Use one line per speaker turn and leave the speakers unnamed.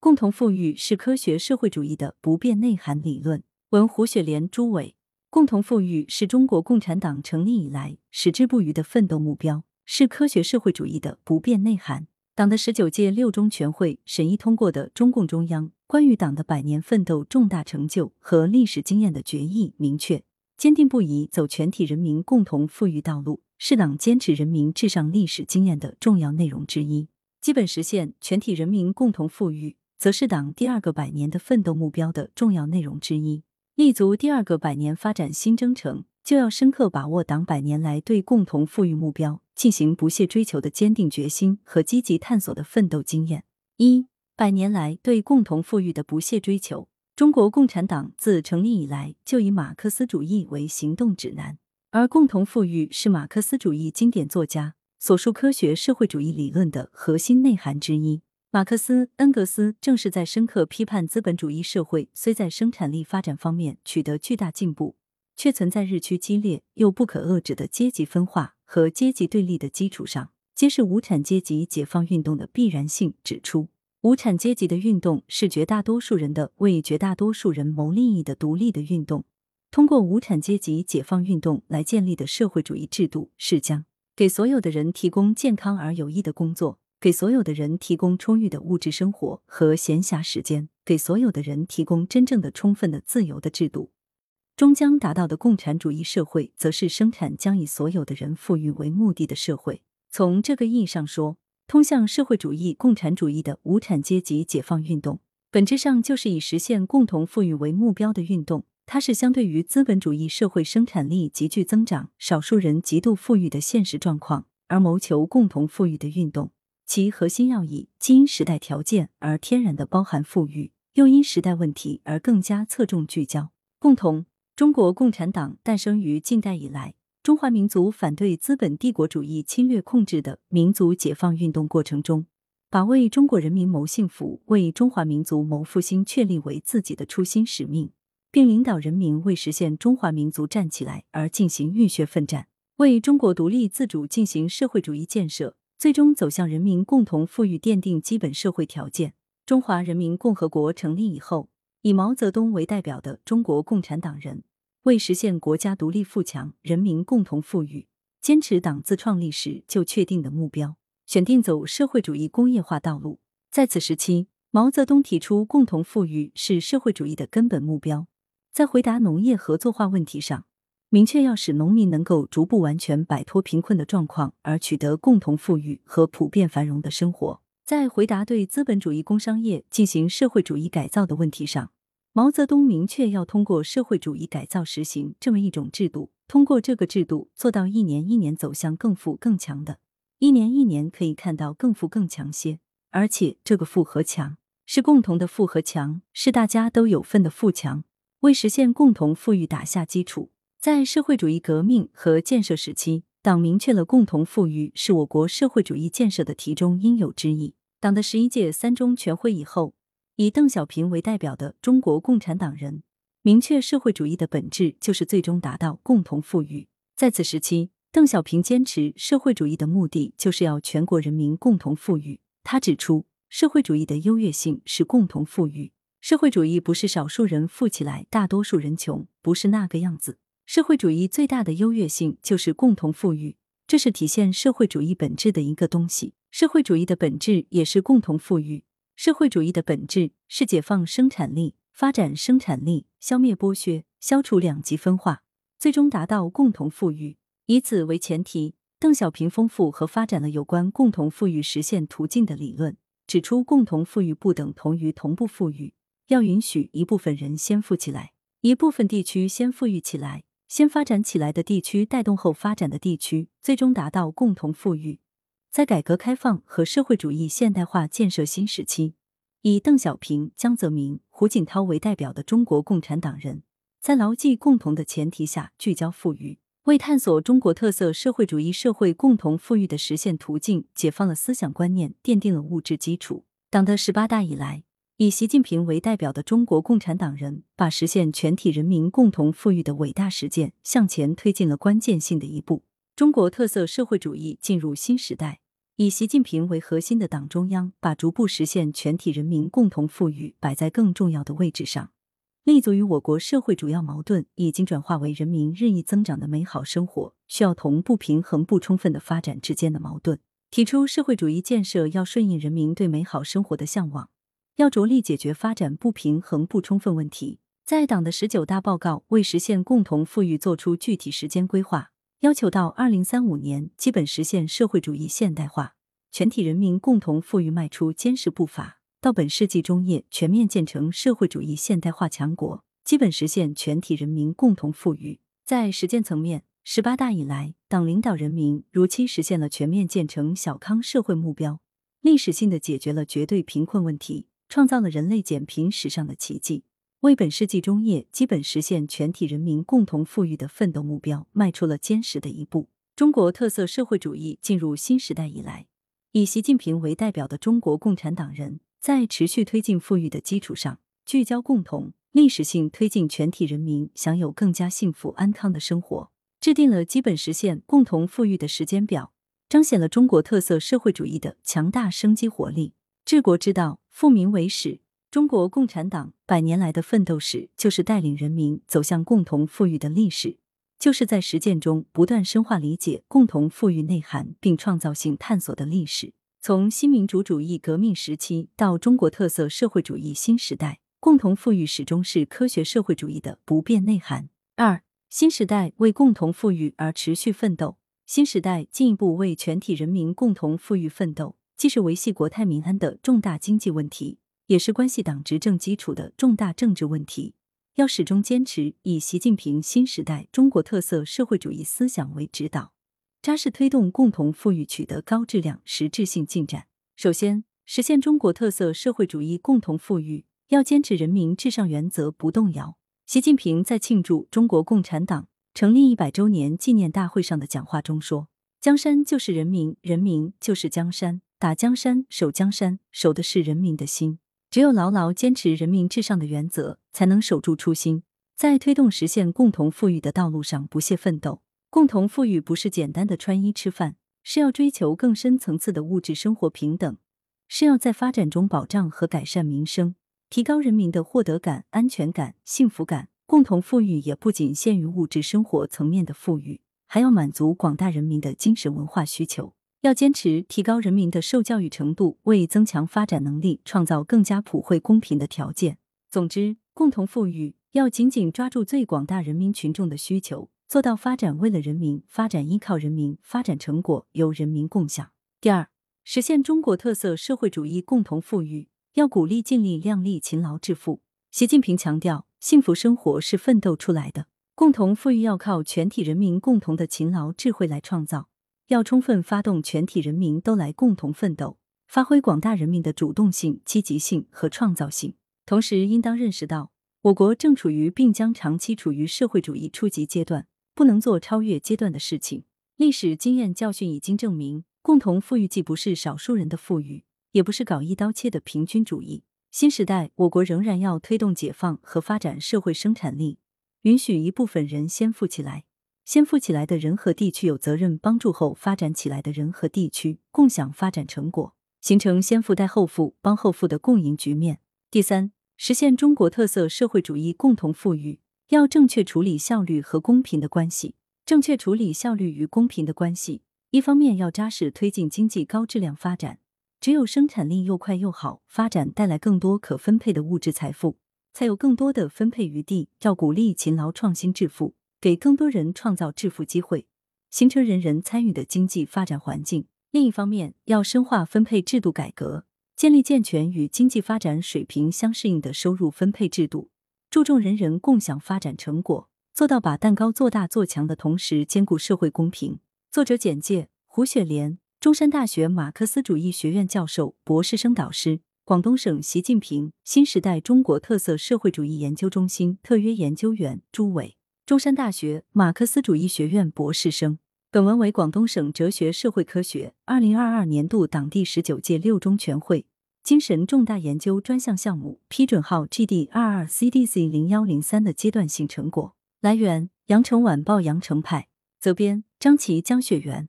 共同富裕是科学社会主义的不变内涵理论。文胡雪莲、朱伟。共同富裕是中国共产党成立以来矢志不渝的奋斗目标，是科学社会主义的不变内涵。党的十九届六中全会审议通过的中共中央关于党的百年奋斗重大成就和历史经验的决议明确，坚定不移走全体人民共同富裕道路，是党坚持人民至上历史经验的重要内容之一。基本实现全体人民共同富裕，则是党第二个百年的奋斗目标的重要内容之一。立足第二个百年发展新征程，就要深刻把握党百年来对共同富裕目标进行不懈追求的坚定决心和积极探索的奋斗经验。一百年来对共同富裕的不懈追求，中国共产党自成立以来就以马克思主义为行动指南，而共同富裕是马克思主义经典作家所述科学社会主义理论的核心内涵之一。马克思、恩格斯正是在深刻批判资本主义社会虽在生产力发展方面取得巨大进步，却存在日趋激烈又不可遏制的阶级分化和阶级对立的基础上，揭示无产阶级解放运动的必然性。指出，无产阶级的运动是绝大多数人的为绝大多数人谋利益的独立的运动。通过无产阶级解放运动来建立的社会主义制度，是将给所有的人提供健康而有益的工作。给所有的人提供充裕的物质生活和闲暇时间，给所有的人提供真正的、充分的自由的制度，终将达到的共产主义社会，则是生产将以所有的人富裕为目的的社会。从这个意义上说，通向社会主义共产主义的无产阶级解放运动，本质上就是以实现共同富裕为目标的运动。它是相对于资本主义社会生产力急剧增长、少数人极度富裕的现实状况而谋求共同富裕的运动。其核心要义，既因时代条件而天然的包含富裕，又因时代问题而更加侧重聚焦。共同，中国共产党诞生于近代以来，中华民族反对资本帝国主义侵略控制的民族解放运动过程中，把为中国人民谋幸福、为中华民族谋复兴确立为自己的初心使命，并领导人民为实现中华民族站起来而进行浴血奋战，为中国独立自主进行社会主义建设。最终走向人民共同富裕奠定基本社会条件。中华人民共和国成立以后，以毛泽东为代表的中国共产党人，为实现国家独立富强、人民共同富裕，坚持党自创立时就确定的目标，选定走社会主义工业化道路。在此时期，毛泽东提出共同富裕是社会主义的根本目标。在回答农业合作化问题上。明确要使农民能够逐步完全摆脱贫困的状况，而取得共同富裕和普遍繁荣的生活。在回答对资本主义工商业进行社会主义改造的问题上，毛泽东明确要通过社会主义改造实行这么一种制度，通过这个制度做到一年一年走向更富更强的，一年一年可以看到更富更强些，而且这个富和强是共同的富和强，是大家都有份的富强，为实现共同富裕打下基础。在社会主义革命和建设时期，党明确了共同富裕是我国社会主义建设的题中应有之义。党的十一届三中全会以后，以邓小平为代表的中国共产党人明确社会主义的本质就是最终达到共同富裕。在此时期，邓小平坚持社会主义的目的就是要全国人民共同富裕。他指出，社会主义的优越性是共同富裕，社会主义不是少数人富起来，大多数人穷，不是那个样子。社会主义最大的优越性就是共同富裕，这是体现社会主义本质的一个东西。社会主义的本质也是共同富裕。社会主义的本质是解放生产力、发展生产力、消灭剥削、消除两极分化，最终达到共同富裕。以此为前提，邓小平丰富和发展了有关共同富裕实现途径的理论，指出共同富裕不等同于同步富裕，要允许一部分人先富起来，一部分地区先富裕起来。先发展起来的地区带动后发展的地区，最终达到共同富裕。在改革开放和社会主义现代化建设新时期，以邓小平、江泽民、胡锦涛为代表的中国共产党人，在牢记共同的前提下聚焦富裕，为探索中国特色社会主义社会共同富裕的实现途径，解放了思想观念，奠定了物质基础。党的十八大以来。以习近平为代表的中国共产党人，把实现全体人民共同富裕的伟大实践向前推进了关键性的一步。中国特色社会主义进入新时代，以习近平为核心的党中央，把逐步实现全体人民共同富裕摆在更重要的位置上，立足于我国社会主要矛盾已经转化为人民日益增长的美好生活需要同不平衡不充分的发展之间的矛盾，提出社会主义建设要顺应人民对美好生活的向往，要着力解决发展不平衡不充分问题。在党的十九大报告为实现共同富裕作出具体时间规划。要求到二零三五年基本实现社会主义现代化，全体人民共同富裕迈出坚实步伐；到本世纪中叶全面建成社会主义现代化强国，基本实现全体人民共同富裕。在实践层面，十八大以来，党领导人民如期实现了全面建成小康社会目标，历史性的解决了绝对贫困问题，创造了人类减贫史上的奇迹。为本世纪中叶基本实现全体人民共同富裕的奋斗目标迈出了坚实的一步。中国特色社会主义进入新时代以来，以习近平为代表的中国共产党人在持续推进富裕的基础上，聚焦共同，历史性推进全体人民享有更加幸福安康的生活，制定了基本实现共同富裕的时间表，彰显了中国特色社会主义的强大生机活力。治国之道，富民为始。中国共产党百年来的奋斗史，就是带领人民走向共同富裕的历史，就是在实践中不断深化理解共同富裕内涵并创造性探索的历史。从新民主主义革命时期到中国特色社会主义新时代，共同富裕始终是科学社会主义的不变内涵。二、新时代为共同富裕而持续奋斗，新时代进一步为全体人民共同富裕奋斗，既是维系国泰民安的重大经济问题。也是关系党执政基础的重大政治问题，要始终坚持以习近平新时代中国特色社会主义思想为指导，扎实推动共同富裕取得高质量实质性进展。首先，实现中国特色社会主义共同富裕，要坚持人民至上原则不动摇。习近平在庆祝中国共产党成立一百周年纪念大会上的讲话中说：“江山就是人民，人民就是江山，打江山、守江山，守的是人民的心。”只有牢牢坚持人民至上的原则，才能守住初心，在推动实现共同富裕的道路上不懈奋斗。共同富裕不是简单的穿衣吃饭，是要追求更深层次的物质生活平等，是要在发展中保障和改善民生，提高人民的获得感、安全感、幸福感。共同富裕也不仅限于物质生活层面的富裕，还要满足广大人民的精神文化需求。要坚持提高人民的受教育程度，为增强发展能力创造更加普惠公平的条件。总之，共同富裕要紧紧抓住最广大人民群众的需求，做到发展为了人民，发展依靠人民，发展成果由人民共享。第二，实现中国特色社会主义共同富裕，要鼓励尽力量力勤劳致富。习近平强调，幸福生活是奋斗出来的，共同富裕要靠全体人民共同的勤劳智慧来创造。要充分发动全体人民都来共同奋斗，发挥广大人民的主动性、积极性和创造性。同时，应当认识到，我国正处于并将长期处于社会主义初级阶段，不能做超越阶段的事情。历史经验教训已经证明，共同富裕既不是少数人的富裕，也不是搞一刀切的平均主义。新时代，我国仍然要推动解放和发展社会生产力，允许一部分人先富起来。先富起来的人和地区有责任帮助后发展起来的人和地区共享发展成果，形成先富带后富、帮后富的共赢局面。第三，实现中国特色社会主义共同富裕，要正确处理效率和公平的关系。正确处理效率与公平的关系，一方面要扎实推进经济高质量发展，只有生产力又快又好，发展带来更多可分配的物质财富，才有更多的分配余地。要鼓励勤劳创新致富。给更多人创造致富机会，形成人人参与的经济发展环境。另一方面，要深化分配制度改革，建立健全与经济发展水平相适应的收入分配制度，注重人人共享发展成果，做到把蛋糕做大做强的同时兼顾社会公平。作者简介：胡雪莲，中山大学马克思主义学院教授、博士生导师，广东省习近平新时代中国特色社会主义研究中心特约研究员，朱伟。中山大学马克思主义学院博士生。本文为广东省哲学社会科学二零二二年度党第十九届六中全会精神重大研究专项项目批准号 GD 二二 CDC 零幺零三的阶段性成果。来源：羊城晚报羊城派，责编：张琪、江雪源。